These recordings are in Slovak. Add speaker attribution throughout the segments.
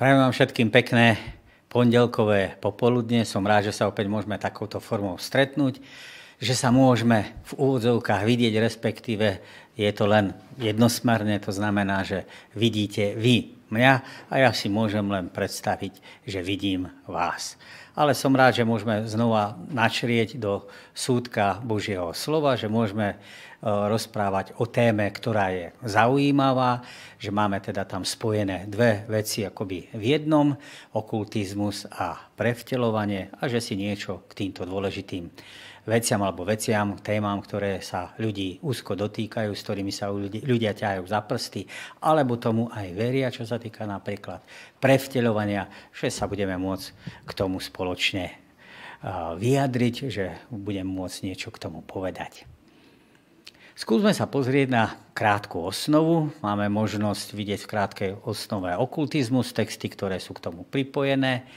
Speaker 1: Prajem vám všetkým pekné pondelkové popoludne. Som rád, že sa opäť môžeme takouto formou stretnúť, že sa môžeme v úvodzovkách vidieť, respektíve je to len jednosmerne, to znamená, že vidíte vy mňa a ja si môžem len predstaviť, že vidím vás. Ale som rád, že môžeme znova načrieť do súdka Božieho slova, že môžeme Eh, rozprávať o téme, ktorá je zaujímavá, že máme teda tam spojené dve veci akoby v jednom, okultizmus a prevtelovanie a že si niečo k týmto dôležitým veciam alebo veciam, témam, ktoré sa ľudí úzko dotýkajú, s ktorými sa ľudia ťahajú za prsty, alebo tomu aj veria, čo sa týka napríklad prevteľovania, že sa budeme môcť k tomu spoločne vyjadriť, že budem môcť niečo k tomu povedať. Skúsme sa pozrieť na krátku osnovu. Máme možnosť vidieť v krátkej osnove okultizmus, texty, ktoré sú k tomu pripojené.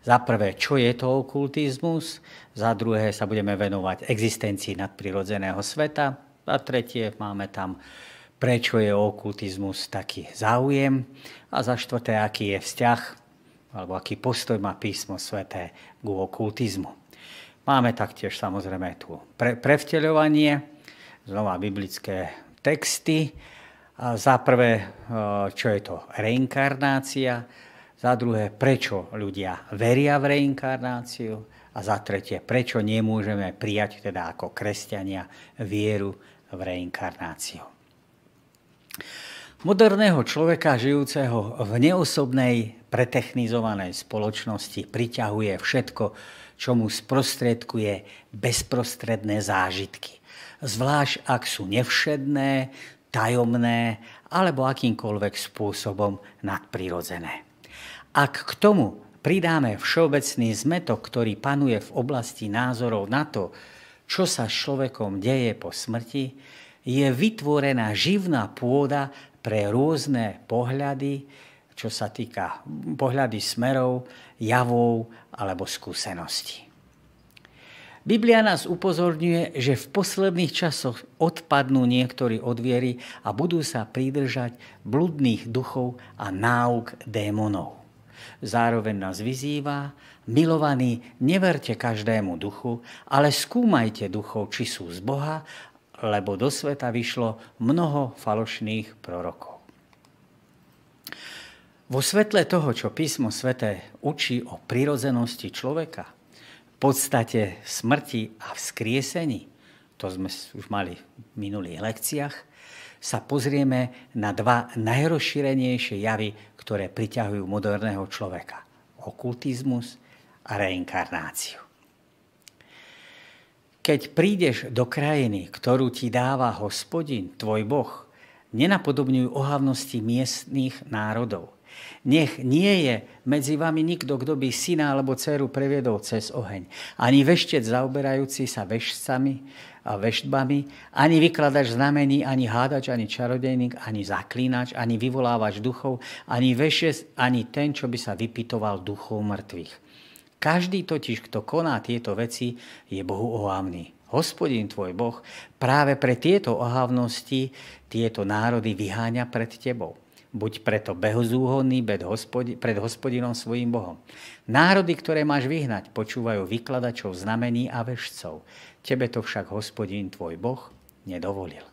Speaker 1: Za prvé, čo je to okultizmus? Za druhé sa budeme venovať existencii nadprirodzeného sveta. Za tretie máme tam, prečo je okultizmus taký záujem. A za štvrté, aký je vzťah alebo aký postoj má písmo sveté k okultizmu. Máme taktiež samozrejme tu pre, prevteľovanie, znova biblické texty. A za prvé, e, čo je to reinkarnácia, za druhé, prečo ľudia veria v reinkarnáciu a za tretie, prečo nemôžeme prijať teda ako kresťania vieru v reinkarnáciu. Moderného človeka žijúceho v neosobnej pretechnizovanej spoločnosti priťahuje všetko, čo mu sprostredkuje bezprostredné zážitky zvlášť ak sú nevšedné, tajomné alebo akýmkoľvek spôsobom nadprirodzené. Ak k tomu pridáme všeobecný zmetok, ktorý panuje v oblasti názorov na to, čo sa s človekom deje po smrti, je vytvorená živná pôda pre rôzne pohľady, čo sa týka pohľady smerov, javov alebo skúseností. Biblia nás upozorňuje, že v posledných časoch odpadnú niektorí od viery a budú sa pridržať bludných duchov a náuk démonov. Zároveň nás vyzýva, milovaní, neverte každému duchu, ale skúmajte duchov, či sú z Boha, lebo do sveta vyšlo mnoho falošných prorokov. Vo svetle toho, čo písmo sveté učí o prirodzenosti človeka – podstate smrti a vzkriesení, to sme už mali v minulých lekciách, sa pozrieme na dva najrozšírenejšie javy, ktoré priťahujú moderného človeka. Okultizmus a reinkarnáciu. Keď prídeš do krajiny, ktorú ti dáva hospodin, tvoj boh, nenapodobňujú ohavnosti miestných národov – nech nie je medzi vami nikto, kto by syna alebo dceru previedol cez oheň. Ani veštec zaoberajúci sa veštcami a veštbami, ani vykladač znamení, ani hádač, ani čarodejník, ani zaklínač, ani vyvolávač duchov, ani vešec, ani ten, čo by sa vypitoval duchov mŕtvych. Každý totiž, kto koná tieto veci, je Bohu ohavný. Hospodin tvoj Boh práve pre tieto ohavnosti tieto národy vyháňa pred tebou. Buď preto behozúhodný pred hospodinom svojim Bohom. Národy, ktoré máš vyhnať, počúvajú vykladačov znamení a vešcov. Tebe to však hospodín tvoj Boh nedovolil.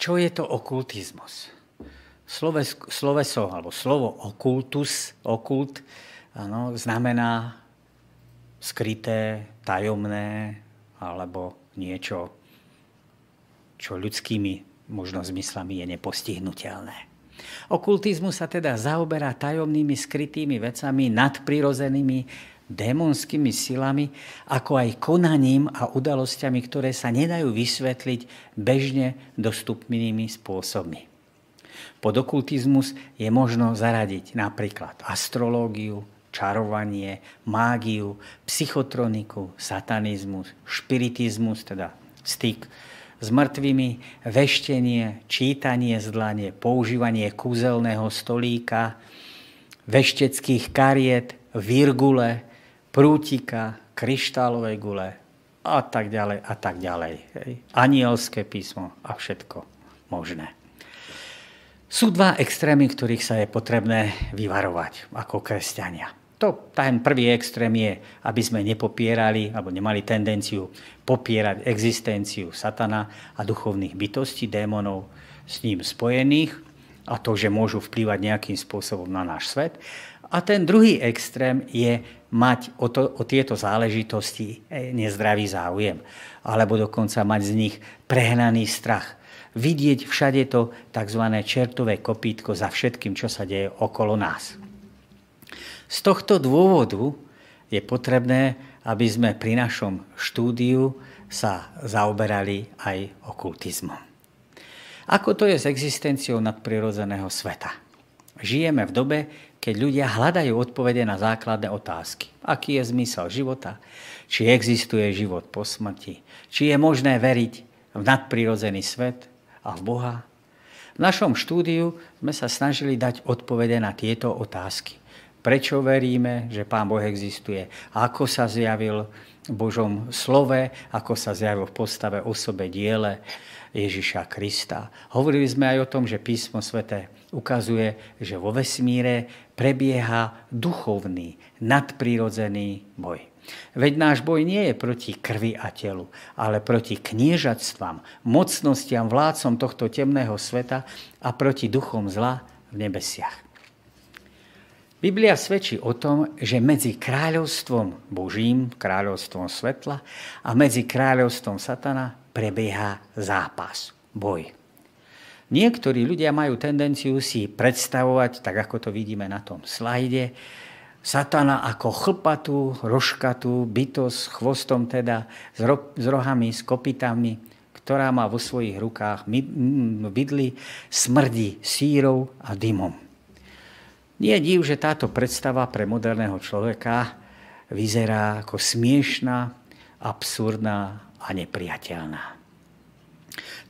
Speaker 1: Čo je to okultizmus? Sloves, sloveso, alebo slovo okultus, okult, ano, znamená skryté, tajomné, alebo niečo, čo ľudskými možno zmyslami je nepostihnutelné. Okultizmus sa teda zaoberá tajomnými skrytými vecami, nadprirozenými démonskými silami, ako aj konaním a udalosťami, ktoré sa nedajú vysvetliť bežne dostupnými spôsobmi. Pod okultizmus je možno zaradiť napríklad astrológiu, čarovanie, mágiu, psychotroniku, satanizmus, špiritizmus, teda styk s mŕtvými, veštenie, čítanie z dlane, používanie kúzelného stolíka, vešteckých kariet, virgule, prútika, kryštálovej gule a tak ďalej a tak ďalej. Anielské písmo a všetko možné. Sú dva extrémy, ktorých sa je potrebné vyvarovať ako kresťania. To, ten prvý extrém je, aby sme nepopierali alebo nemali tendenciu popierať existenciu satana a duchovných bytostí, démonov s ním spojených a to, že môžu vplývať nejakým spôsobom na náš svet. A ten druhý extrém je mať o, to, o tieto záležitosti e, nezdravý záujem, alebo dokonca mať z nich prehnaný strach. Vidieť všade to tzv. čertové kopítko za všetkým, čo sa deje okolo nás. Z tohto dôvodu je potrebné, aby sme pri našom štúdiu sa zaoberali aj okultizmom. Ako to je s existenciou nadprirodzeného sveta? Žijeme v dobe, keď ľudia hľadajú odpovede na základné otázky. Aký je zmysel života? Či existuje život po smrti? Či je možné veriť v nadprirodzený svet a v Boha? V našom štúdiu sme sa snažili dať odpovede na tieto otázky. Prečo veríme, že Pán Boh existuje? Ako sa zjavil v Božom slove? Ako sa zjavil v postave osobe diele? Ježiša Krista. Hovorili sme aj o tom, že písmo svete ukazuje, že vo vesmíre prebieha duchovný, nadprirodzený boj. Veď náš boj nie je proti krvi a telu, ale proti kniežatstvám, mocnostiam, vládcom tohto temného sveta a proti duchom zla v nebesiach. Biblia svedčí o tom, že medzi kráľovstvom Božím, kráľovstvom svetla a medzi kráľovstvom satana prebieha zápas, boj. Niektorí ľudia majú tendenciu si predstavovať, tak ako to vidíme na tom slajde, satana ako chlpatú, rožkatú bytosť, chvostom teda, s, ro- s rohami, s kopitami, ktorá má vo svojich rukách bydly, smrdí sírov a dymom. Nie je div, že táto predstava pre moderného človeka vyzerá ako smiešná, absurdná a nepriateľná.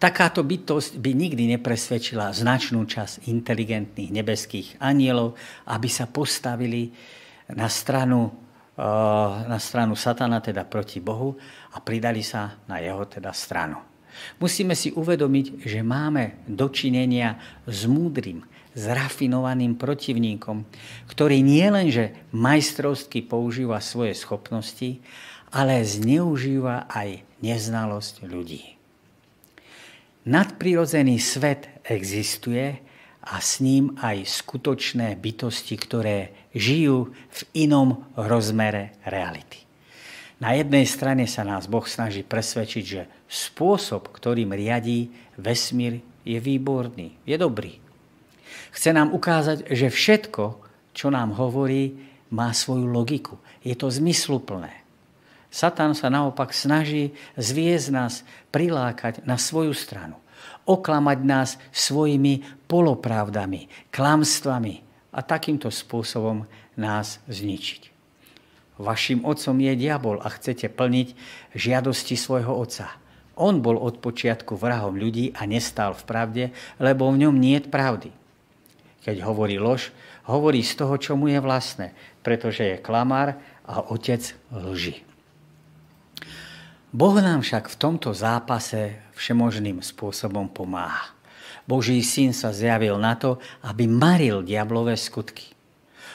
Speaker 1: Takáto bytosť by nikdy nepresvedčila značnú časť inteligentných nebeských anielov, aby sa postavili na stranu, eh, na stranu satana, teda proti Bohu, a pridali sa na jeho teda stranu. Musíme si uvedomiť, že máme dočinenia s múdrym, zrafinovaným protivníkom, ktorý nielenže majstrovsky používa svoje schopnosti, ale zneužíva aj neznalosť ľudí. Nadprirodzený svet existuje a s ním aj skutočné bytosti, ktoré žijú v inom rozmere reality. Na jednej strane sa nás Boh snaží presvedčiť, že spôsob, ktorým riadí vesmír, je výborný, je dobrý. Chce nám ukázať, že všetko, čo nám hovorí, má svoju logiku. Je to zmysluplné. Satan sa naopak snaží zviezť nás, prilákať na svoju stranu. Oklamať nás svojimi polopravdami, klamstvami a takýmto spôsobom nás zničiť. Vašim otcom je diabol a chcete plniť žiadosti svojho otca. On bol od počiatku vrahom ľudí a nestal v pravde, lebo v ňom nie je pravdy. Keď hovorí lož, hovorí z toho, čo mu je vlastné, pretože je klamár a otec lži. Boh nám však v tomto zápase všemožným spôsobom pomáha. Boží syn sa zjavil na to, aby maril diablové skutky.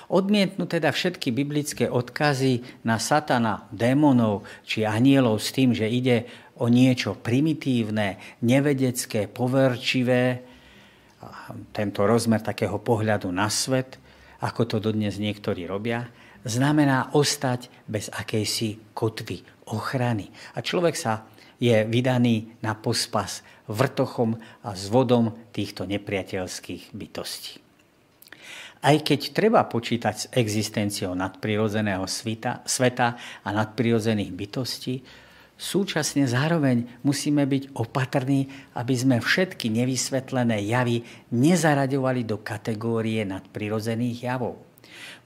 Speaker 1: Odmietnú teda všetky biblické odkazy na satana, démonov či anielov s tým, že ide o niečo primitívne, nevedecké, poverčivé, tento rozmer takého pohľadu na svet, ako to dodnes niektorí robia, znamená ostať bez akejsi kotvy, ochrany. A človek sa je vydaný na pospas vrtochom a zvodom týchto nepriateľských bytostí. Aj keď treba počítať s existenciou nadprirodzeného sveta, sveta a nadprirodzených bytostí, súčasne zároveň musíme byť opatrní, aby sme všetky nevysvetlené javy nezaraďovali do kategórie nadprirodzených javov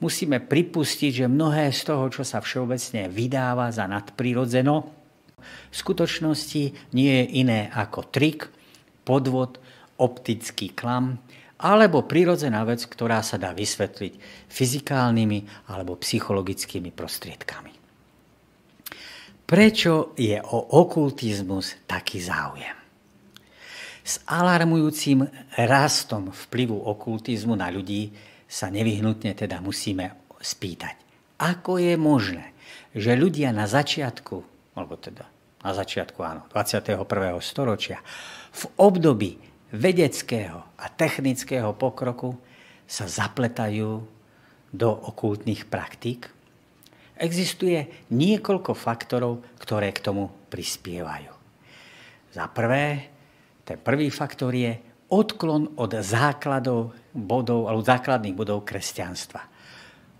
Speaker 1: musíme pripustiť, že mnohé z toho, čo sa všeobecne vydáva za nadprirodzeno, v skutočnosti nie je iné ako trik, podvod, optický klam alebo prirodzená vec, ktorá sa dá vysvetliť fyzikálnymi alebo psychologickými prostriedkami. Prečo je o okultizmus taký záujem? S alarmujúcim rastom vplyvu okultizmu na ľudí sa nevyhnutne teda musíme spýtať. Ako je možné, že ľudia na začiatku, alebo teda na začiatku áno, 21. storočia, v období vedeckého a technického pokroku sa zapletajú do okultných praktík? Existuje niekoľko faktorov, ktoré k tomu prispievajú. Za prvé, ten prvý faktor je odklon od základov bodov, alebo základných bodov kresťanstva.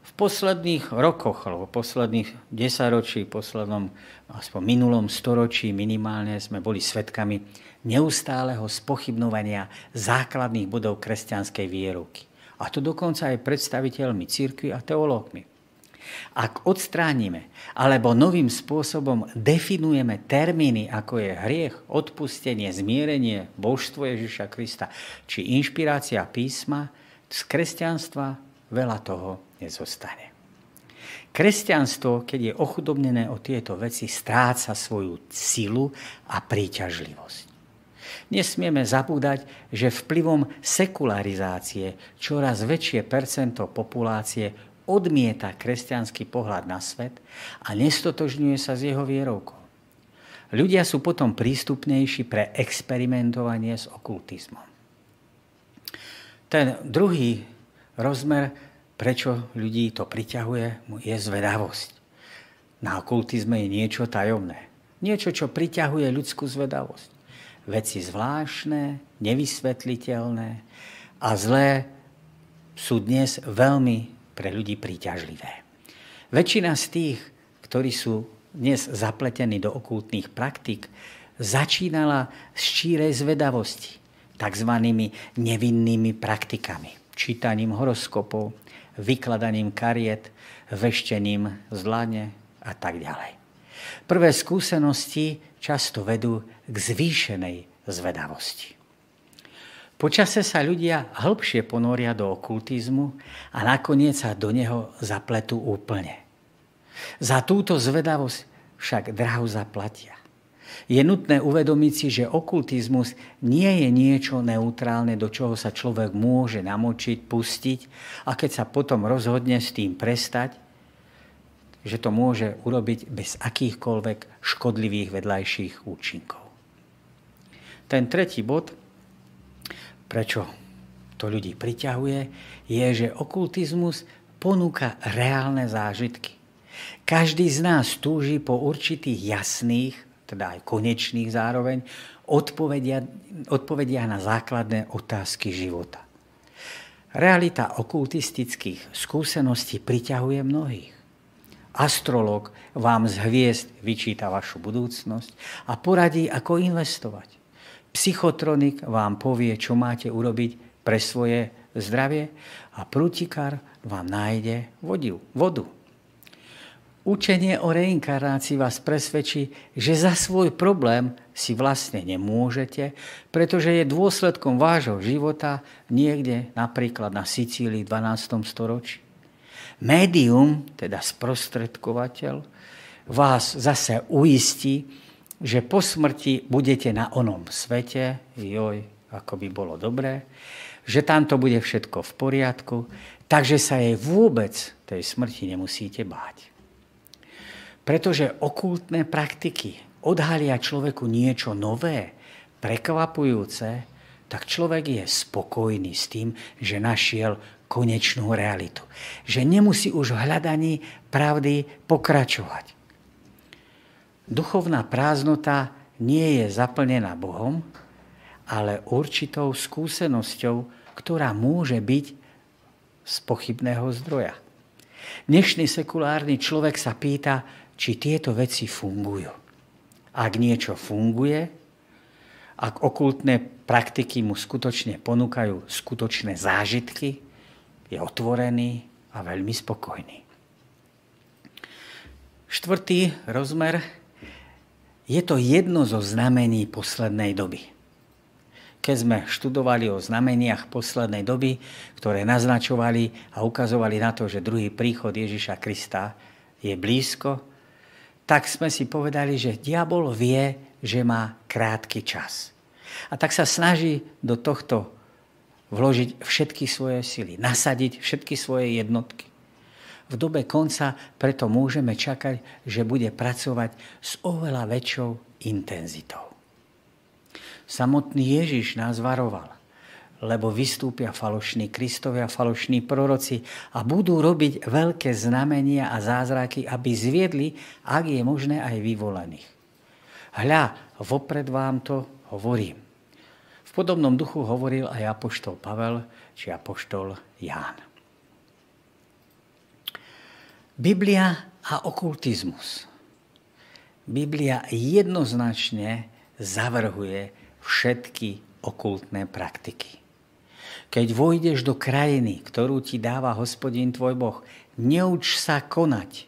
Speaker 1: V posledných rokoch, alebo posledných desaťročí, poslednom, aspoň minulom storočí minimálne sme boli svetkami neustáleho spochybnovania základných bodov kresťanskej vierovky. A to dokonca aj predstaviteľmi církvy a teológmi. Ak odstránime alebo novým spôsobom definujeme termíny, ako je hriech, odpustenie, zmierenie, božstvo Ježiša Krista či inšpirácia písma, z kresťanstva veľa toho nezostane. Kresťanstvo, keď je ochudobnené o tieto veci, stráca svoju silu a príťažlivosť. Nesmieme zabúdať, že vplyvom sekularizácie čoraz väčšie percento populácie odmieta kresťanský pohľad na svet a nestotožňuje sa s jeho vierovkou. Ľudia sú potom prístupnejší pre experimentovanie s okultizmom. Ten druhý rozmer, prečo ľudí to priťahuje, je zvedavosť. Na okultizme je niečo tajomné. Niečo, čo priťahuje ľudskú zvedavosť. Veci zvláštne, nevysvetliteľné a zlé sú dnes veľmi pre ľudí príťažlivé. Väčšina z tých, ktorí sú dnes zapletení do okultných praktik, začínala z čírej zvedavosti, tzv. nevinnými praktikami, čítaním horoskopov, vykladaním kariet, veštením zlane a tak ďalej. Prvé skúsenosti často vedú k zvýšenej zvedavosti. Počase sa ľudia hĺbšie ponoria do okultizmu a nakoniec sa do neho zapletú úplne. Za túto zvedavosť však draho zaplatia. Je nutné uvedomiť si, že okultizmus nie je niečo neutrálne, do čoho sa človek môže namočiť, pustiť a keď sa potom rozhodne s tým prestať, že to môže urobiť bez akýchkoľvek škodlivých vedľajších účinkov. Ten tretí bod prečo to ľudí priťahuje, je, že okultizmus ponúka reálne zážitky. Každý z nás túži po určitých jasných, teda aj konečných zároveň, odpovedia, odpovedia na základné otázky života. Realita okultistických skúseností priťahuje mnohých. Astrolog vám z hviezd vyčíta vašu budúcnosť a poradí, ako investovať. Psychotronik vám povie, čo máte urobiť pre svoje zdravie a prútikár vám nájde vodiu, vodu. Učenie o reinkarnácii vás presvedčí, že za svoj problém si vlastne nemôžete, pretože je dôsledkom vášho života niekde napríklad na Sicílii v 12. storočí. Médium, teda sprostredkovateľ, vás zase uistí, že po smrti budete na onom svete, joj, ako by bolo dobré, že tam to bude všetko v poriadku, takže sa jej vôbec tej smrti nemusíte báť. Pretože okultné praktiky odhalia človeku niečo nové, prekvapujúce, tak človek je spokojný s tým, že našiel konečnú realitu. Že nemusí už v hľadaní pravdy pokračovať. Duchovná prázdnota nie je zaplnená Bohom, ale určitou skúsenosťou, ktorá môže byť z pochybného zdroja. Dnešný sekulárny človek sa pýta, či tieto veci fungujú. Ak niečo funguje, ak okultné praktiky mu skutočne ponúkajú skutočné zážitky, je otvorený a veľmi spokojný. Štvrtý rozmer je to jedno zo znamení poslednej doby. Keď sme študovali o znameniach poslednej doby, ktoré naznačovali a ukazovali na to, že druhý príchod Ježiša Krista je blízko, tak sme si povedali, že diabol vie, že má krátky čas. A tak sa snaží do tohto vložiť všetky svoje sily, nasadiť všetky svoje jednotky. V dobe konca preto môžeme čakať, že bude pracovať s oveľa väčšou intenzitou. Samotný Ježiš nás varoval, lebo vystúpia falošní Kristovia, falošní proroci a budú robiť veľké znamenia a zázraky, aby zviedli, ak je možné, aj vyvolených. Hľa, vopred vám to hovorím. V podobnom duchu hovoril aj apoštol Pavel či apoštol Ján. Biblia a okultizmus. Biblia jednoznačne zavrhuje všetky okultné praktiky. Keď vojdeš do krajiny, ktorú ti dáva hospodin tvoj Boh, neuč sa konať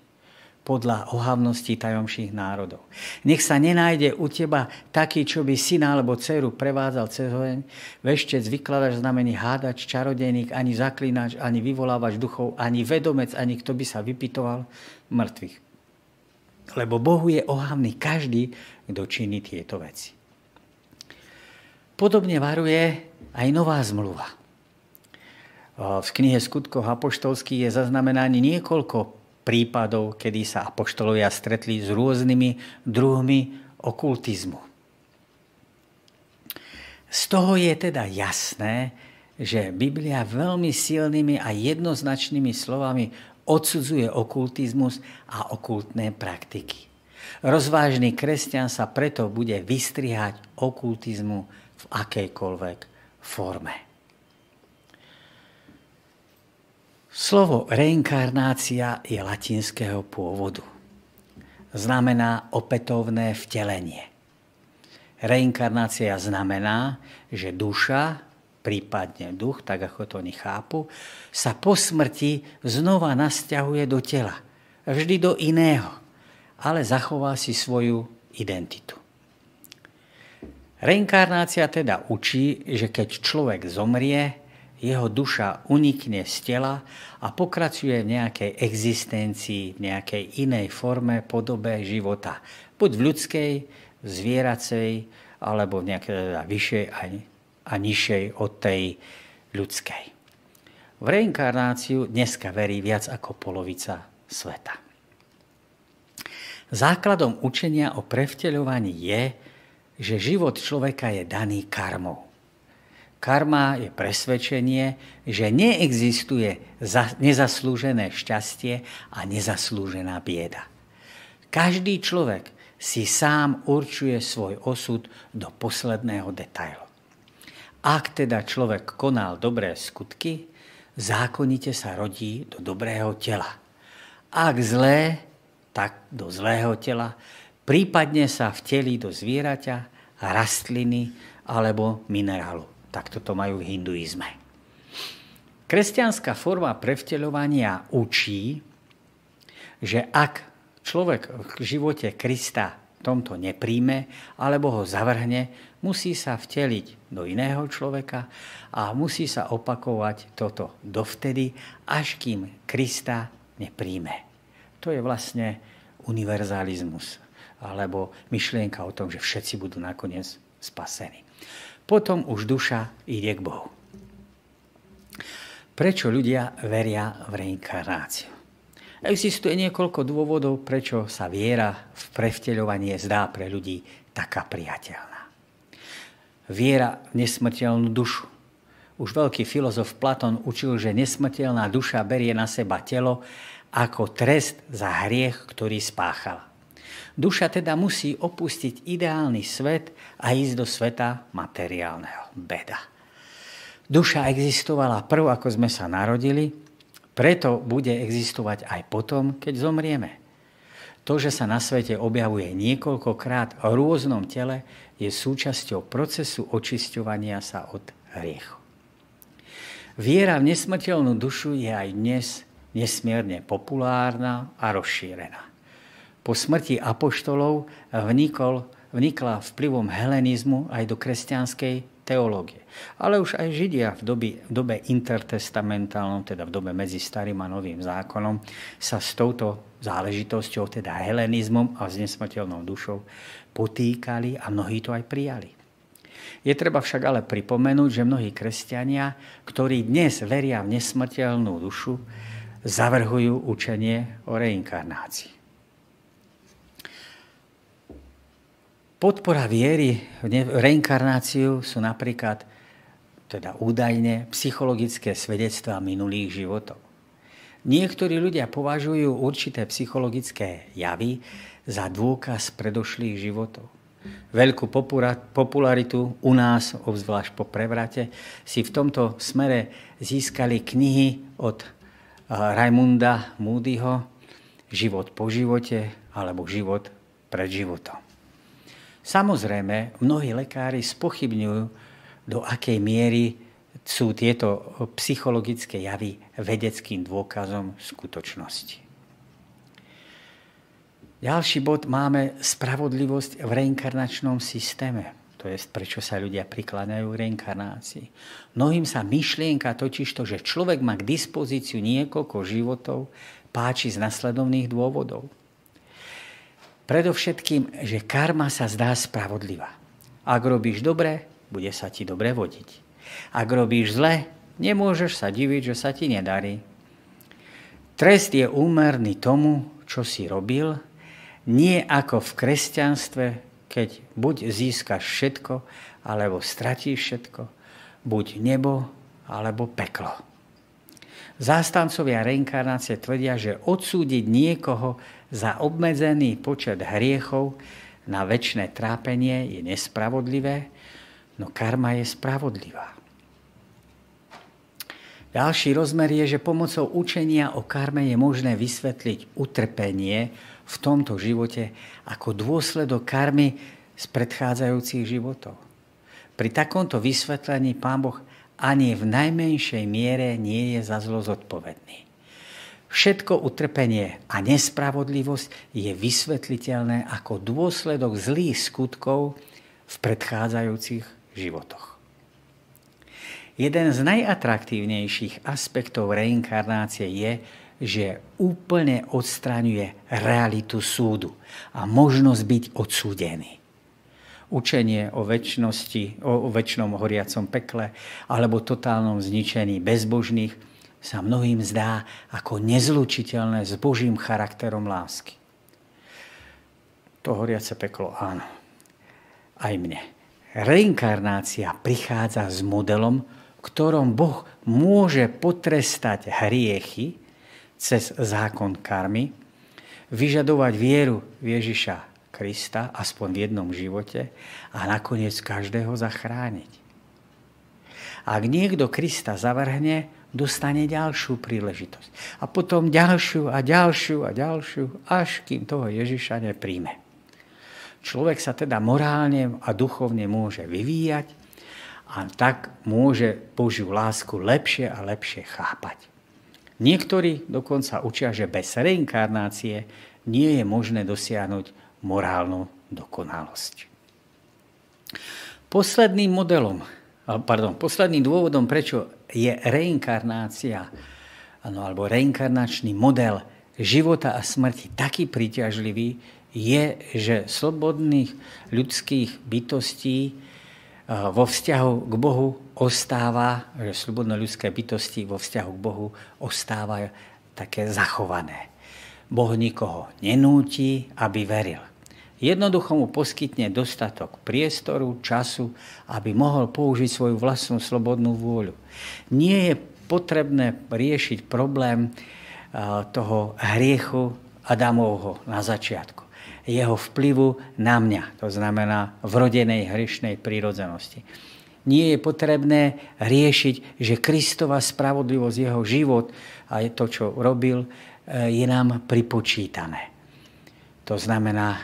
Speaker 1: podľa ohavností tajomších národov. Nech sa nenájde u teba taký, čo by syna alebo dceru prevádzal cez hoň, veštec, vykladač znamení, hádač, čarodejník, ani zaklinač, ani vyvolávač duchov, ani vedomec, ani kto by sa vypitoval mŕtvych. Lebo Bohu je ohavný každý, kto činí tieto veci. Podobne varuje aj nová zmluva. V knihe skutkov apoštolských je zaznamenané niekoľko prípadov, kedy sa apoštolovia stretli s rôznymi druhmi okultizmu. Z toho je teda jasné, že Biblia veľmi silnými a jednoznačnými slovami odsudzuje okultizmus a okultné praktiky. Rozvážny kresťan sa preto bude vystrihať okultizmu v akejkoľvek forme. Slovo reinkarnácia je latinského pôvodu. Znamená opätovné vtelenie. Reinkarnácia znamená, že duša, prípadne duch, tak ako to oni chápu, sa po smrti znova nasťahuje do tela. Vždy do iného, ale zachová si svoju identitu. Reinkarnácia teda učí, že keď človek zomrie, jeho duša unikne z tela a pokračuje v nejakej existencii, v nejakej inej forme, podobe života. Buď v ľudskej, zvieracej, alebo v nejakej teda vyššej a nižšej od tej ľudskej. V reinkarnáciu dneska verí viac ako polovica sveta. Základom učenia o prevteľovaní je, že život človeka je daný karmou. Karma je presvedčenie, že neexistuje nezaslúžené šťastie a nezaslúžená bieda. Každý človek si sám určuje svoj osud do posledného detailu. Ak teda človek konal dobré skutky, zákonite sa rodí do dobrého tela. Ak zlé, tak do zlého tela, prípadne sa vtelí do zvieraťa, rastliny alebo minerálu. Takto to majú v hinduizme. Kresťanská forma prevteľovania učí, že ak človek v živote Krista tomto nepríjme alebo ho zavrhne, musí sa vteliť do iného človeka a musí sa opakovať toto dovtedy, až kým Krista nepríjme. To je vlastne univerzalizmus alebo myšlienka o tom, že všetci budú nakoniec spasení potom už duša ide k Bohu. Prečo ľudia veria v reinkarnáciu? Existuje niekoľko dôvodov, prečo sa viera v prevteľovanie zdá pre ľudí taká priateľná. Viera v nesmrteľnú dušu. Už veľký filozof Platón učil, že nesmrteľná duša berie na seba telo ako trest za hriech, ktorý spáchala. Duša teda musí opustiť ideálny svet a ísť do sveta materiálneho. Beda. Duša existovala prv, ako sme sa narodili, preto bude existovať aj potom, keď zomrieme. To, že sa na svete objavuje niekoľkokrát v rôznom tele, je súčasťou procesu očisťovania sa od hriechu. Viera v nesmrteľnú dušu je aj dnes nesmierne populárna a rozšírená po smrti apoštolov vnikol, vnikla vplyvom helenizmu aj do kresťanskej teológie. Ale už aj Židia v dobe, v dobe intertestamentálnom, teda v dobe medzi starým a novým zákonom, sa s touto záležitosťou, teda helenizmom a s nesmrteľnou dušou potýkali a mnohí to aj prijali. Je treba však ale pripomenúť, že mnohí kresťania, ktorí dnes veria v nesmrteľnú dušu, zavrhujú učenie o reinkarnácii. Podpora viery v reinkarnáciu sú napríklad teda údajne psychologické svedectvá minulých životov. Niektorí ľudia považujú určité psychologické javy za dôkaz predošlých životov. Veľkú popularitu u nás, obzvlášť po prevrate, si v tomto smere získali knihy od Raimunda Moodyho Život po živote alebo Život pred životom. Samozrejme, mnohí lekári spochybňujú, do akej miery sú tieto psychologické javy vedeckým dôkazom skutočnosti. Ďalší bod máme spravodlivosť v reinkarnačnom systéme. To je, prečo sa ľudia prikláňajú k reinkarnácii. Mnohým sa myšlienka totiž to, že človek má k dispozíciu niekoľko životov, páči z nasledovných dôvodov. Predovšetkým, že karma sa zdá spravodlivá. Ak robíš dobre, bude sa ti dobre vodiť. Ak robíš zle, nemôžeš sa diviť, že sa ti nedarí. Trest je úmerný tomu, čo si robil, nie ako v kresťanstve, keď buď získaš všetko, alebo stratíš všetko, buď nebo, alebo peklo. Zástancovia reinkarnácie tvrdia, že odsúdiť niekoho za obmedzený počet hriechov na väčšie trápenie je nespravodlivé, No karma je spravodlivá. Ďalší rozmer je, že pomocou učenia o karme je možné vysvetliť utrpenie v tomto živote ako dôsledok karmy z predchádzajúcich životov. Pri takomto vysvetlení Pán Boh ani v najmenšej miere nie je za zlo zodpovedný. Všetko utrpenie a nespravodlivosť je vysvetliteľné ako dôsledok zlých skutkov v predchádzajúcich životoch. Jeden z najatraktívnejších aspektov reinkarnácie je, že úplne odstraňuje realitu súdu a možnosť byť odsúdený. Učenie o väčšnosti, o väčšnom horiacom pekle alebo totálnom zničení bezbožných sa mnohým zdá ako nezlučiteľné s Božím charakterom lásky. To horiace peklo áno. Aj mne reinkarnácia prichádza s modelom, ktorom Boh môže potrestať hriechy cez zákon karmy, vyžadovať vieru v Ježiša Krista, aspoň v jednom živote, a nakoniec každého zachrániť. Ak niekto Krista zavrhne, dostane ďalšiu príležitosť. A potom ďalšiu a ďalšiu a ďalšiu, až kým toho Ježiša nepríjme. Človek sa teda morálne a duchovne môže vyvíjať a tak môže Božiu lásku lepšie a lepšie chápať. Niektorí dokonca učia, že bez reinkarnácie nie je možné dosiahnuť morálnu dokonalosť. Posledným modelom, pardon, posledným dôvodom, prečo je reinkarnácia alebo reinkarnačný model života a smrti taký príťažlivý, je, že slobodných ľudských bytostí vo vzťahu k Bohu ostáva, že slobodné ľudské bytosti vo vzťahu k Bohu ostávajú také zachované. Boh nikoho nenúti, aby veril. Jednoducho mu poskytne dostatok priestoru, času, aby mohol použiť svoju vlastnú slobodnú vôľu. Nie je potrebné riešiť problém toho hriechu Adamovho na začiatku jeho vplyvu na mňa, to znamená vrodenej hrišnej prírodzenosti. Nie je potrebné riešiť, že Kristova spravodlivosť, jeho život a to, čo robil, je nám pripočítané. To znamená,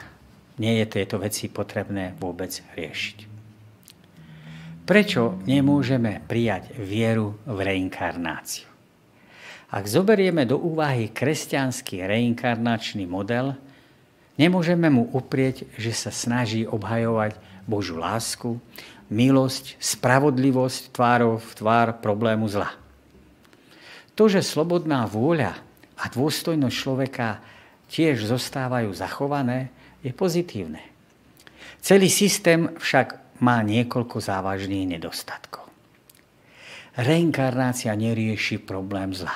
Speaker 1: nie je tieto veci potrebné vôbec riešiť. Prečo nemôžeme prijať vieru v reinkarnáciu? Ak zoberieme do úvahy kresťanský reinkarnačný model, Nemôžeme mu uprieť, že sa snaží obhajovať Božú lásku, milosť, spravodlivosť tvárov v tvár problému zla. To, že slobodná vôľa a dôstojnosť človeka tiež zostávajú zachované, je pozitívne. Celý systém však má niekoľko závažných nedostatkov. Reinkarnácia nerieši problém zla.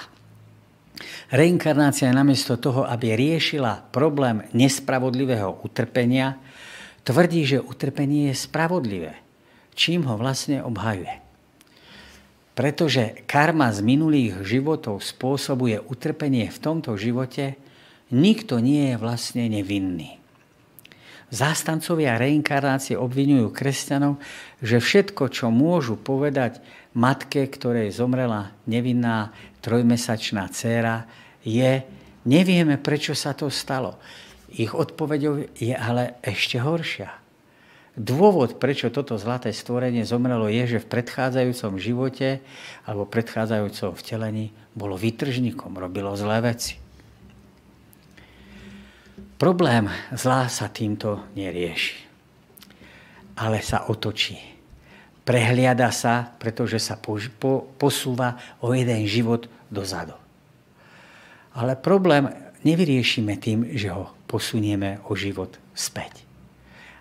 Speaker 1: Reinkarnácia namiesto toho, aby riešila problém nespravodlivého utrpenia, tvrdí, že utrpenie je spravodlivé, čím ho vlastne obhajuje. Pretože karma z minulých životov spôsobuje utrpenie v tomto živote, nikto nie je vlastne nevinný. Zástancovia reinkarnácie obvinujú kresťanov, že všetko, čo môžu povedať matke, ktorej zomrela nevinná trojmesačná dcéra, je, nevieme, prečo sa to stalo. Ich odpovedou je ale ešte horšia. Dôvod, prečo toto zlaté stvorenie zomrelo, je, že v predchádzajúcom živote alebo predchádzajúcom vtelení bolo vytržníkom, robilo zlé veci. Problém zlá sa týmto nerieši, ale sa otočí. Prehliada sa, pretože sa posúva o jeden život dozadu. Ale problém nevyriešime tým, že ho posunieme o život späť.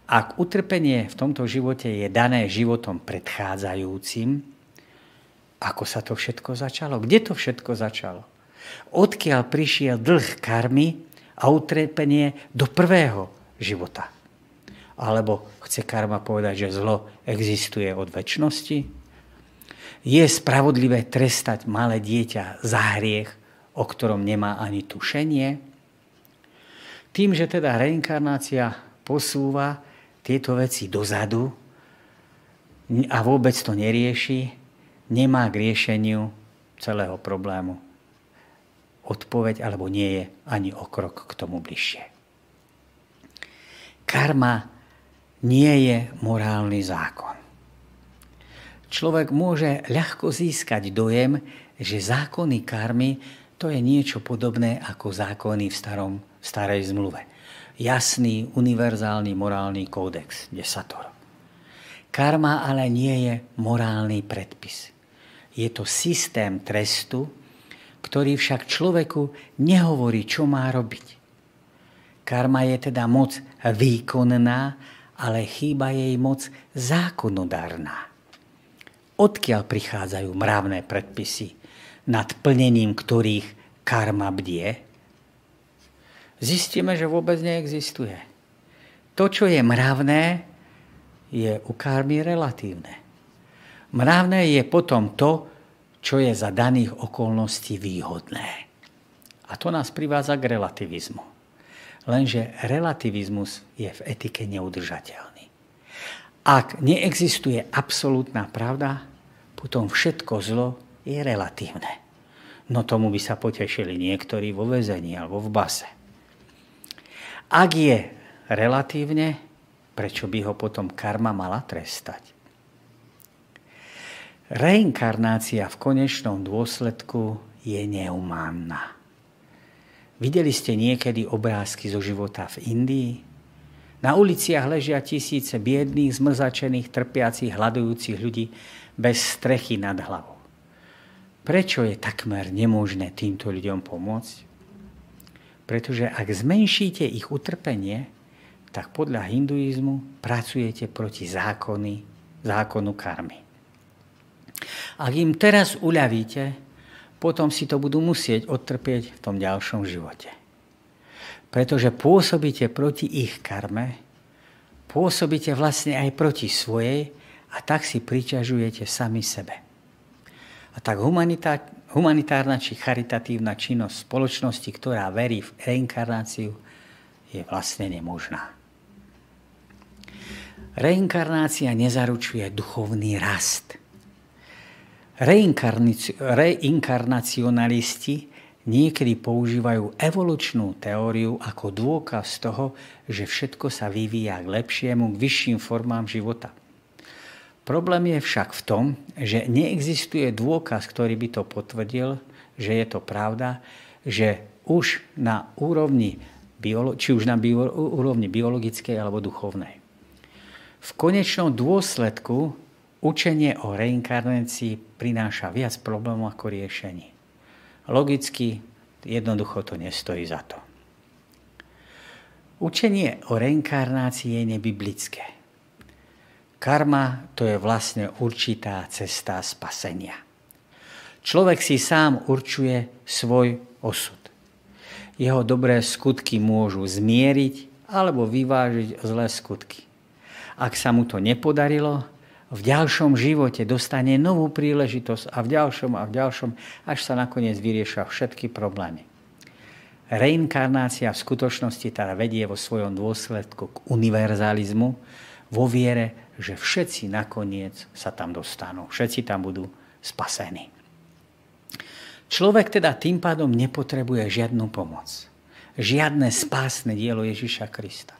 Speaker 1: Ak utrpenie v tomto živote je dané životom predchádzajúcim, ako sa to všetko začalo? Kde to všetko začalo? Odkiaľ prišiel dlh karmy, a utrpenie do prvého života. Alebo chce karma povedať, že zlo existuje od väčšnosti? Je spravodlivé trestať malé dieťa za hriech, o ktorom nemá ani tušenie? Tým, že teda reinkarnácia posúva tieto veci dozadu a vôbec to nerieši, nemá k riešeniu celého problému odpoveď alebo nie je ani o krok k tomu bližšie. Karma nie je morálny zákon. Človek môže ľahko získať dojem, že zákony karmy to je niečo podobné ako zákony v starom, starej zmluve. Jasný, univerzálny morálny kódex, desator. Karma ale nie je morálny predpis. Je to systém trestu, ktorý však človeku nehovorí, čo má robiť. Karma je teda moc výkonná, ale chýba jej moc zákonodárna. Odkiaľ prichádzajú mravné predpisy, nad plnením ktorých karma bdie? Zistíme, že vôbec neexistuje. To, čo je mravné, je u karmy relatívne. Mravné je potom to, čo je za daných okolností výhodné. A to nás privádza k relativizmu. Lenže relativizmus je v etike neudržateľný. Ak neexistuje absolútna pravda, potom všetko zlo je relatívne. No tomu by sa potešili niektorí vo väzení alebo v base. Ak je relatívne, prečo by ho potom karma mala trestať? Reinkarnácia v konečnom dôsledku je neumánna. Videli ste niekedy obrázky zo života v Indii? Na uliciach ležia tisíce biedných, zmrzačených, trpiacich, hľadujúcich ľudí bez strechy nad hlavou. Prečo je takmer nemožné týmto ľuďom pomôcť? Pretože ak zmenšíte ich utrpenie, tak podľa hinduizmu pracujete proti zákony, zákonu karmy. Ak im teraz uľavíte, potom si to budú musieť odtrpieť v tom ďalšom živote. Pretože pôsobíte proti ich karme, pôsobíte vlastne aj proti svojej a tak si priťažujete sami sebe. A tak humanitárna či charitatívna činnosť spoločnosti, ktorá verí v reinkarnáciu, je vlastne nemožná. Reinkarnácia nezaručuje duchovný rast – Reinkarnacionalisti niekedy používajú evolučnú teóriu ako dôkaz toho, že všetko sa vyvíja k lepšiemu, k vyšším formám života. Problém je však v tom, že neexistuje dôkaz, ktorý by to potvrdil, že je to pravda, že už na úrovni, či už na úrovni biologickej alebo duchovnej. V konečnom dôsledku Učenie o reinkarnácii prináša viac problémov ako riešení. Logicky jednoducho to nestojí za to. Učenie o reinkarnácii je nebiblické. Karma to je vlastne určitá cesta spasenia. Človek si sám určuje svoj osud. Jeho dobré skutky môžu zmieriť alebo vyvážiť zlé skutky. Ak sa mu to nepodarilo, v ďalšom živote dostane novú príležitosť a v ďalšom a v ďalšom, až sa nakoniec vyriešia všetky problémy. Reinkarnácia v skutočnosti teda vedie vo svojom dôsledku k univerzalizmu, vo viere, že všetci nakoniec sa tam dostanú. Všetci tam budú spasení. Človek teda tým pádom nepotrebuje žiadnu pomoc. Žiadne spásne dielo Ježiša Krista.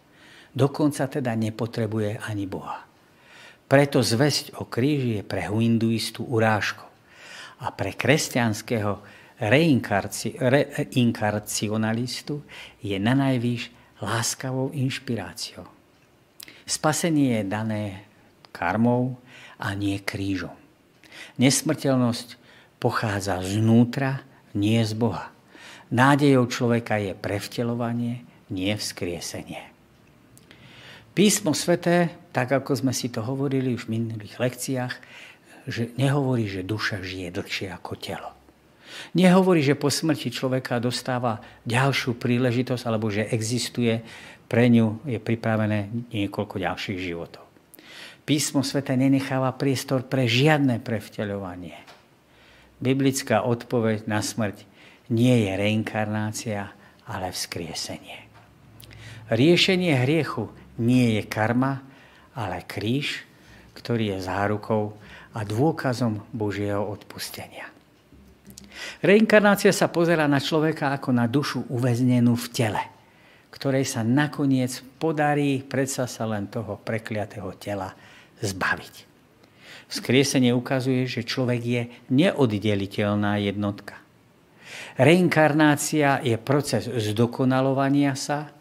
Speaker 1: Dokonca teda nepotrebuje ani Boha. Preto zväzť o kríži je pre hinduistu urážkou. A pre kresťanského reinkarcionalistu je na najvýš láskavou inšpiráciou. Spasenie je dané karmou a nie krížom. Nesmrteľnosť pochádza znútra, nie z Boha. Nádejou človeka je prevtelovanie, nie vzkriesenie. Písmo sveté, tak ako sme si to hovorili už v minulých lekciách, že nehovorí, že duša žije dlhšie ako telo. Nehovorí, že po smrti človeka dostáva ďalšiu príležitosť alebo že existuje pre ňu je pripravené niekoľko ďalších životov. Písmo svete nenecháva priestor pre žiadne prevteľovanie. Biblická odpoveď na smrť nie je reinkarnácia, ale vzkriesenie. Riešenie hriechu nie je karma, ale kríž, ktorý je zárukou a dôkazom Božieho odpustenia. Reinkarnácia sa pozera na človeka ako na dušu uväznenú v tele – ktorej sa nakoniec podarí predsa sa len toho prekliatého tela zbaviť. Vzkriesenie ukazuje, že človek je neoddeliteľná jednotka. Reinkarnácia je proces zdokonalovania sa,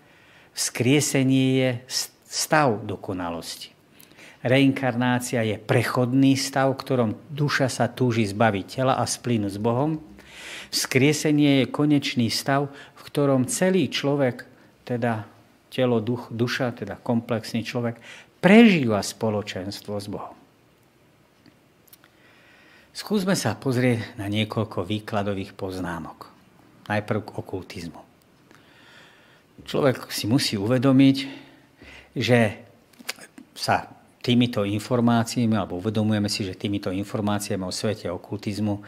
Speaker 1: vzkriesenie je stav dokonalosti. Reinkarnácia je prechodný stav, v ktorom duša sa túži zbaviť tela a splínu s Bohom. Vzkriesenie je konečný stav, v ktorom celý človek teda telo, duch, duša, teda komplexný človek, prežíva spoločenstvo s Bohom. Skúsme sa pozrieť na niekoľko výkladových poznámok. Najprv k okultizmu. Človek si musí uvedomiť, že sa týmito informáciami, alebo uvedomujeme si, že týmito informáciami o svete okultizmu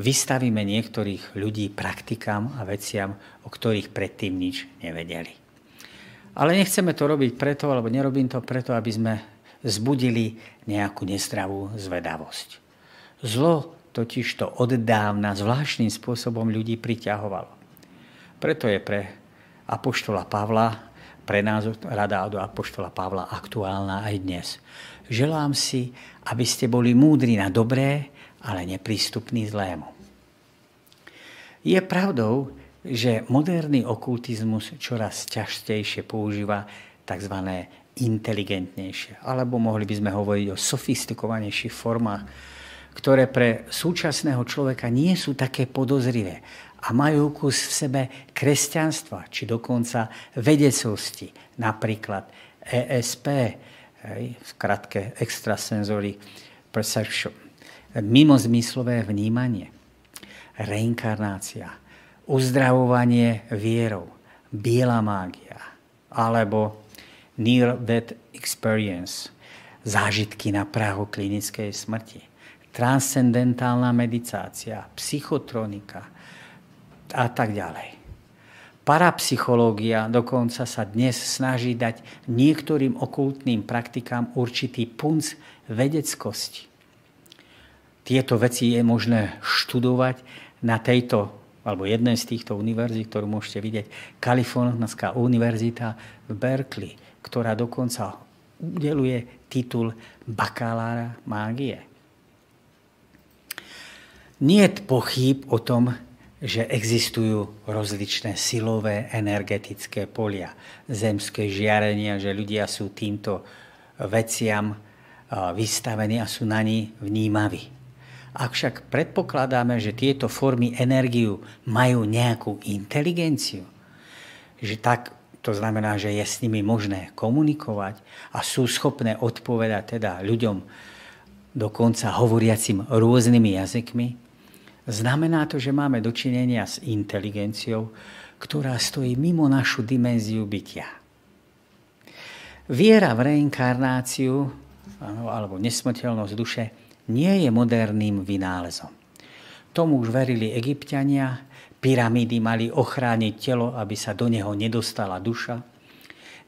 Speaker 1: vystavíme niektorých ľudí praktikám a veciam, o ktorých predtým nič nevedeli. Ale nechceme to robiť preto, alebo nerobím to preto, aby sme zbudili nejakú nestravú zvedavosť. Zlo totiž to od dávna zvláštnym spôsobom ľudí priťahovalo. Preto je pre Apoštola Pavla, pre nás rada do Apoštola Pavla aktuálna aj dnes. Želám si, aby ste boli múdri na dobré ale neprístupný zlému. Je pravdou, že moderný okultizmus čoraz ťažstejšie používa tzv. inteligentnejšie, alebo mohli by sme hovoriť o sofistikovanejších formách, ktoré pre súčasného človeka nie sú také podozrivé a majú kus v sebe kresťanstva, či dokonca vedecosti, napríklad ESP, v skratke Extrasensory Perception mimozmyslové vnímanie, reinkarnácia, uzdravovanie vierou, biela mágia alebo near-death experience, zážitky na prahu klinickej smrti, transcendentálna meditácia, psychotronika a tak ďalej. Parapsychológia dokonca sa dnes snaží dať niektorým okultným praktikám určitý punc vedeckosti. Tieto veci je možné študovať na tejto, alebo jednej z týchto univerzít, ktorú môžete vidieť, Kalifornská univerzita v Berkeley, ktorá dokonca udeluje titul bakalára mágie. Nie je pochyb o tom, že existujú rozličné silové energetické polia, zemské žiarenia, že ľudia sú týmto veciam vystavení a sú na ní vnímaví. Ak však predpokladáme, že tieto formy energiu majú nejakú inteligenciu, že tak to znamená, že je s nimi možné komunikovať a sú schopné odpovedať teda ľuďom dokonca hovoriacim rôznymi jazykmi, znamená to, že máme dočinenia s inteligenciou, ktorá stojí mimo našu dimenziu bytia. Viera v reinkarnáciu alebo nesmrteľnosť duše nie je moderným vynálezom. Tomu už verili egyptiania, pyramídy mali ochrániť telo, aby sa do neho nedostala duša.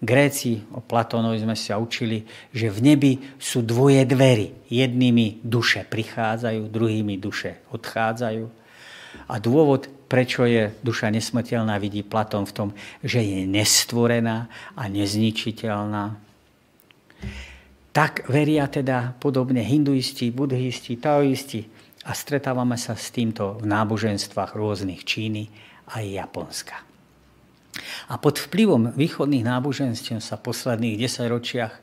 Speaker 1: Gréci, o Platónovi sme sa učili, že v nebi sú dvoje dvery. Jednými duše prichádzajú, druhými duše odchádzajú. A dôvod, prečo je duša nesmrteľná, vidí Platón v tom, že je nestvorená a nezničiteľná. Tak veria teda podobne hinduisti, budhisti, taoisti, a stretávame sa s týmto v náboženstvách rôznych Číny a Japonska. A pod vplyvom východných náboženstiev sa v posledných desaťročiach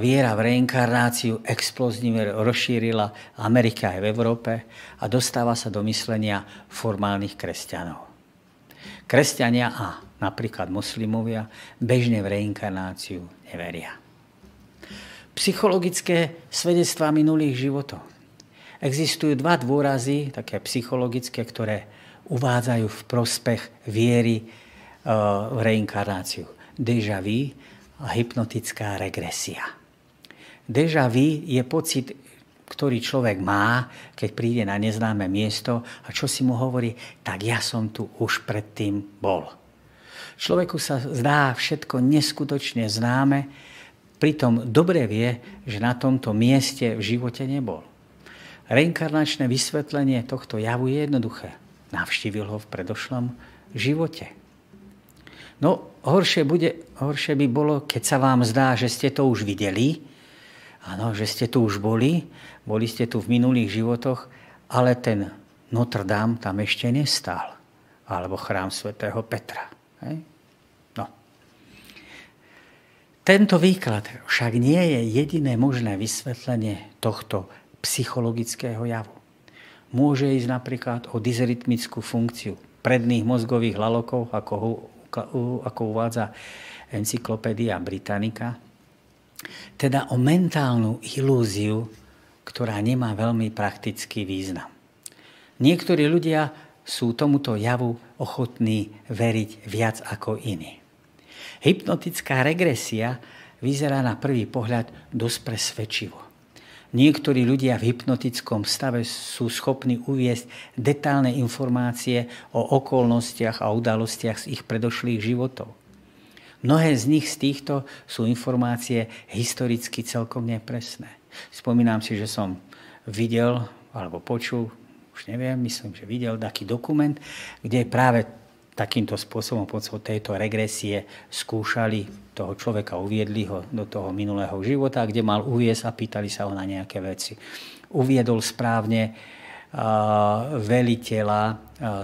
Speaker 1: viera v reinkarnáciu explozívne rozšírila Amerika aj v Európe a dostáva sa do myslenia formálnych kresťanov. Kresťania a napríklad moslimovia bežne v reinkarnáciu neveria. Psychologické svedectvá minulých životov Existujú dva dôrazy, také psychologické, ktoré uvádzajú v prospech viery e, v reinkarnáciu. Deja vu a hypnotická regresia. Deja vu je pocit, ktorý človek má, keď príde na neznáme miesto a čo si mu hovorí, tak ja som tu už predtým bol. Človeku sa zdá všetko neskutočne známe, pritom dobre vie, že na tomto mieste v živote nebol. Reinkarnačné vysvetlenie tohto javu je jednoduché. Navštívil ho v predošlom živote. No, horšie, bude, horšie by bolo, keď sa vám zdá, že ste to už videli, áno, že ste tu už boli, boli ste tu v minulých životoch, ale ten Notre Dame tam ešte nestál. Alebo chrám svätého Petra. Hej? Tento výklad však nie je jediné možné vysvetlenie tohto psychologického javu. Môže ísť napríklad o dysrytmickú funkciu predných mozgových lalokov, ako, ako uvádza encyklopédia Britannica, teda o mentálnu ilúziu, ktorá nemá veľmi praktický význam. Niektorí ľudia sú tomuto javu ochotní veriť viac ako iní. Hypnotická regresia vyzerá na prvý pohľad dosť presvedčivo. Niektorí ľudia v hypnotickom stave sú schopní uviesť detálne informácie o okolnostiach a udalostiach z ich predošlých životov. Mnohé z nich z týchto sú informácie historicky celkom nepresné. Spomínam si, že som videl alebo počul, už neviem, myslím, že videl taký dokument, kde práve takýmto spôsobom pomocou tejto regresie skúšali toho človeka, uviedli ho do toho minulého života, kde mal uviesť a pýtali sa ho na nejaké veci. Uviedol správne veliteľa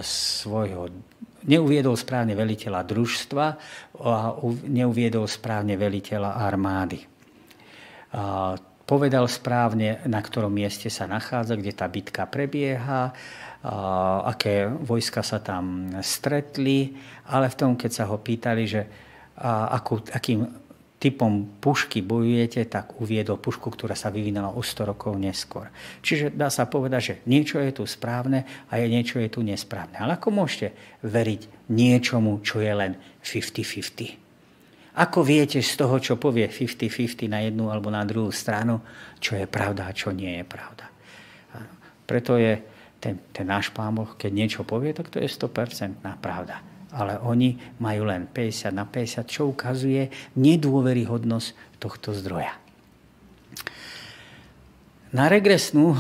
Speaker 1: svojho neuviedol správne veliteľa družstva a neuviedol správne veliteľa armády. Povedal správne, na ktorom mieste sa nachádza, kde tá bitka prebieha, aké vojska sa tam stretli, ale v tom, keď sa ho pýtali, že ako, akým typom pušky bojujete, tak uviedol pušku, ktorá sa vyvinula o 100 rokov neskôr. Čiže dá sa povedať, že niečo je tu správne a je niečo je tu nesprávne. Ale ako môžete veriť niečomu, čo je len 50-50? Ako viete z toho, čo povie 50-50 na jednu alebo na druhú stranu, čo je pravda a čo nie je pravda? Preto je ten, ten náš pán Boh, keď niečo povie, tak to je 100% pravda. Ale oni majú len 50 na 50, čo ukazuje nedôveryhodnosť tohto zdroja. Na regresnú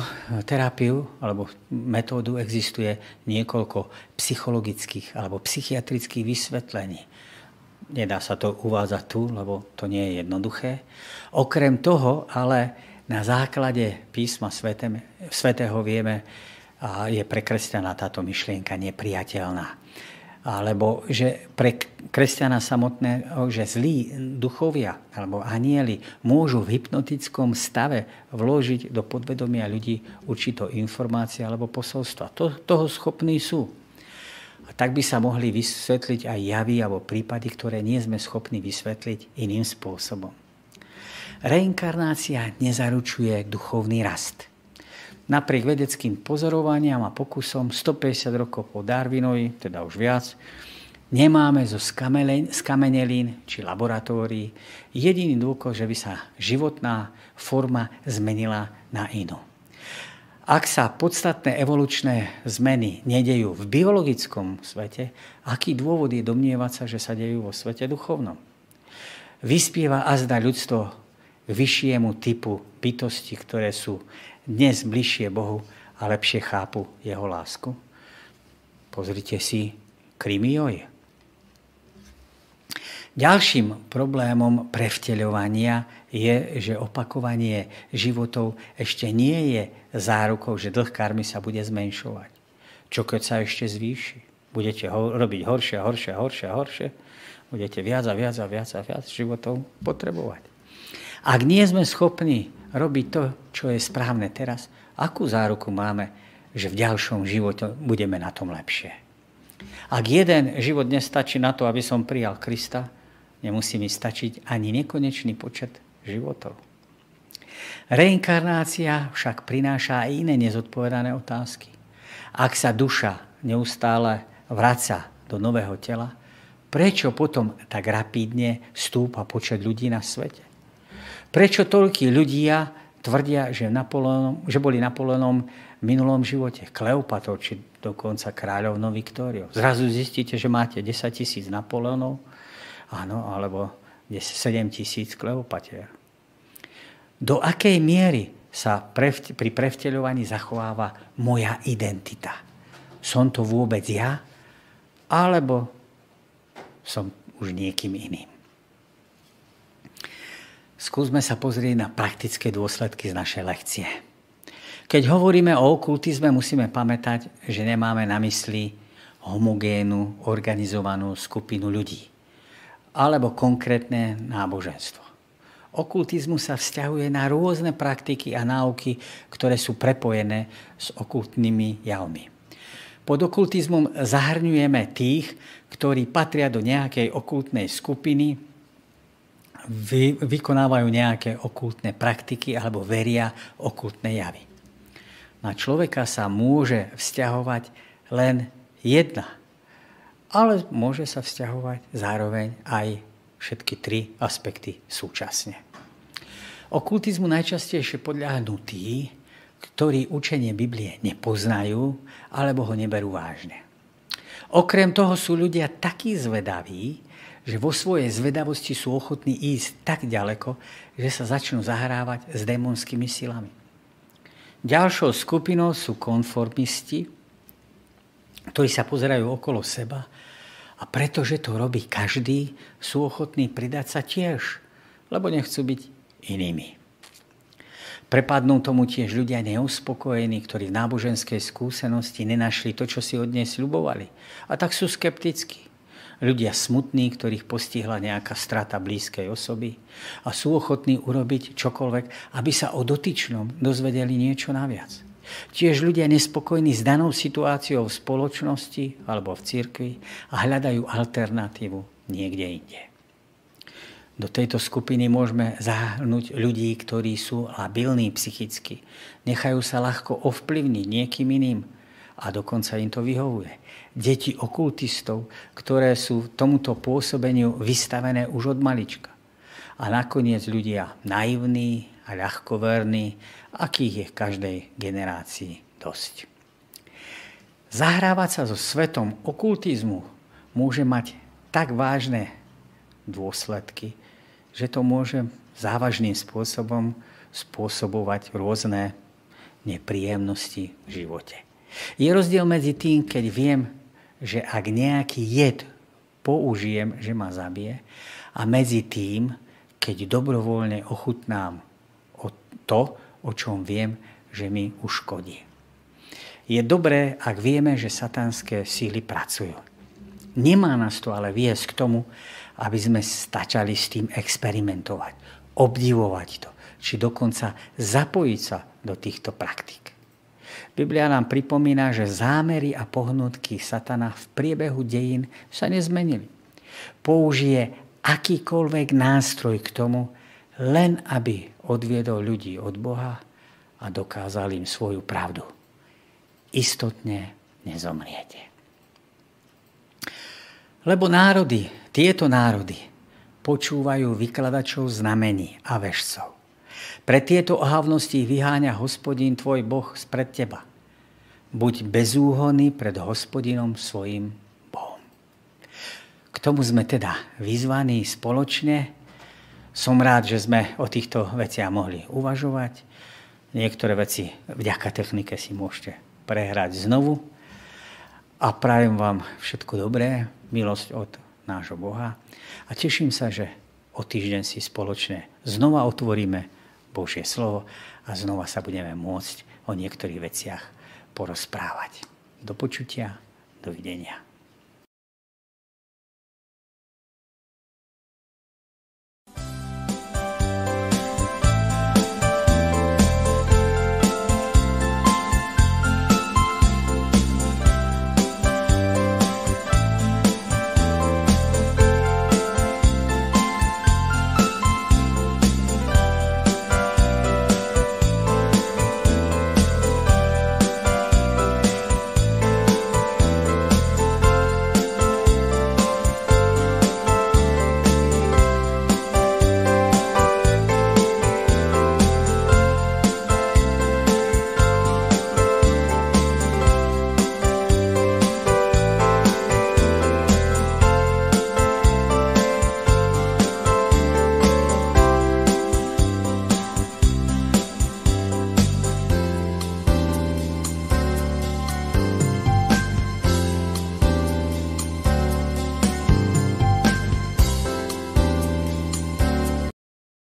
Speaker 1: terapiu alebo metódu existuje niekoľko psychologických alebo psychiatrických vysvetlení. Nedá sa to uvádzať tu, lebo to nie je jednoduché. Okrem toho, ale na základe písma svätého vieme, je pre kresťana táto myšlienka nepriateľná. Alebo že pre kresťana samotného, že zlí duchovia alebo anieli môžu v hypnotickom stave vložiť do podvedomia ľudí určitú informácie alebo posolstva. To, toho schopní sú. A tak by sa mohli vysvetliť aj javy alebo prípady, ktoré nie sme schopní vysvetliť iným spôsobom. Reinkarnácia nezaručuje duchovný rast. Napriek vedeckým pozorovaniam a pokusom 150 rokov po Darwinovi, teda už viac, nemáme zo skamenelín či laboratórií jediný dôkaz, že by sa životná forma zmenila na inú. Ak sa podstatné evolučné zmeny nedejú v biologickom svete, aký dôvod je domnievať sa, že sa dejú vo svete duchovnom? Vyspieva azda ľudstvo k vyššiemu typu bytosti, ktoré sú dnes bližšie Bohu a lepšie chápu jeho lásku? Pozrite si Krimioj. Ďalším problémom prevteľovania je, že opakovanie životov ešte nie je zárukou, že dlh karmy sa bude zmenšovať. Čo keď sa ešte zvýši? Budete ho, robiť horšie horšie horšie horšie? Budete viac a viac a viac a viac životov potrebovať. Ak nie sme schopní robiť to, čo je správne teraz, akú záruku máme, že v ďalšom živote budeme na tom lepšie? Ak jeden život nestačí na to, aby som prijal Krista, Nemusí mi stačiť ani nekonečný počet životov. Reinkarnácia však prináša aj iné nezodpovedané otázky. Ak sa duša neustále vraca do nového tela, prečo potom tak rapidne stúpa počet ľudí na svete? Prečo toľkí ľudia tvrdia, že, Napoleonom, že boli Napoleonom v minulom živote Kleopatov, či dokonca kráľovnou Viktóriou. Zrazu zistíte, že máte 10 tisíc Napoleonov, Áno, alebo 7 tisíc Kleopatier. Do akej miery sa pri prevteľovaní zachováva moja identita? Som to vôbec ja? Alebo som už niekým iným? Skúsme sa pozrieť na praktické dôsledky z našej lekcie. Keď hovoríme o okultizme, musíme pamätať, že nemáme na mysli homogénu, organizovanú skupinu ľudí alebo konkrétne náboženstvo. Okultizmus sa vzťahuje na rôzne praktiky a náuky, ktoré sú prepojené s okultnými javmi. Pod okultizmom zahrňujeme tých, ktorí patria do nejakej okultnej skupiny, vy, vykonávajú nejaké okultné praktiky alebo veria okultné javy. Na človeka sa môže vzťahovať len jedna ale môže sa vzťahovať zároveň aj všetky tri aspekty súčasne. Okultizmu najčastejšie podľahnú tí, ktorí učenie Biblie nepoznajú alebo ho neberú vážne. Okrem toho sú ľudia takí zvedaví, že vo svojej zvedavosti sú ochotní ísť tak ďaleko, že sa začnú zahrávať s démonskými silami. Ďalšou skupinou sú konformisti, ktorí sa pozerajú okolo seba a pretože to robí každý, sú ochotní pridať sa tiež, lebo nechcú byť inými. Prepadnú tomu tiež ľudia neuspokojení, ktorí v náboženskej skúsenosti nenašli to, čo si od nej sľubovali. A tak sú skeptickí. Ľudia smutní, ktorých postihla nejaká strata blízkej osoby a sú ochotní urobiť čokoľvek, aby sa o dotyčnom dozvedeli niečo naviac. Tiež ľudia nespokojní s danou situáciou v spoločnosti alebo v cirkvi a hľadajú alternatívu niekde inde. Do tejto skupiny môžeme zahrnúť ľudí, ktorí sú labilní psychicky. Nechajú sa ľahko ovplyvniť niekým iným a dokonca im to vyhovuje. Deti okultistov, ktoré sú tomuto pôsobeniu vystavené už od malička. A nakoniec ľudia naivní a ľahkoverní akých je v každej generácii dosť. Zahrávať sa so svetom okultizmu môže mať tak vážne dôsledky, že to môže závažným spôsobom spôsobovať rôzne nepríjemnosti v živote. Je rozdiel medzi tým, keď viem, že ak nejaký jed použijem, že ma zabije, a medzi tým, keď dobrovoľne ochutnám to, o čom viem, že mi uškodí. Je dobré, ak vieme, že satanské síly pracujú. Nemá nás to ale viesť k tomu, aby sme stačali s tým experimentovať, obdivovať to, či dokonca zapojiť sa do týchto praktík. Biblia nám pripomína, že zámery a pohnutky satana v priebehu dejín sa nezmenili. Použije akýkoľvek nástroj k tomu, len aby odviedol ľudí od Boha a dokázal im svoju pravdu. Istotne nezomriete. Lebo národy, tieto národy, počúvajú vykladačov znamení a vešcov. Pre tieto ohavnosti vyháňa hospodín tvoj Boh spred teba. Buď bezúhonný pred hospodinom svojim Bohom. K tomu sme teda vyzvaní spoločne. Som rád, že sme o týchto veciach mohli uvažovať. Niektoré veci vďaka technike si môžete prehrať znovu. A prajem vám všetko dobré, milosť od nášho Boha. A teším sa, že o týždeň si spoločne znova otvoríme Božie slovo a znova sa budeme môcť o niektorých veciach porozprávať. Do počutia, dovidenia.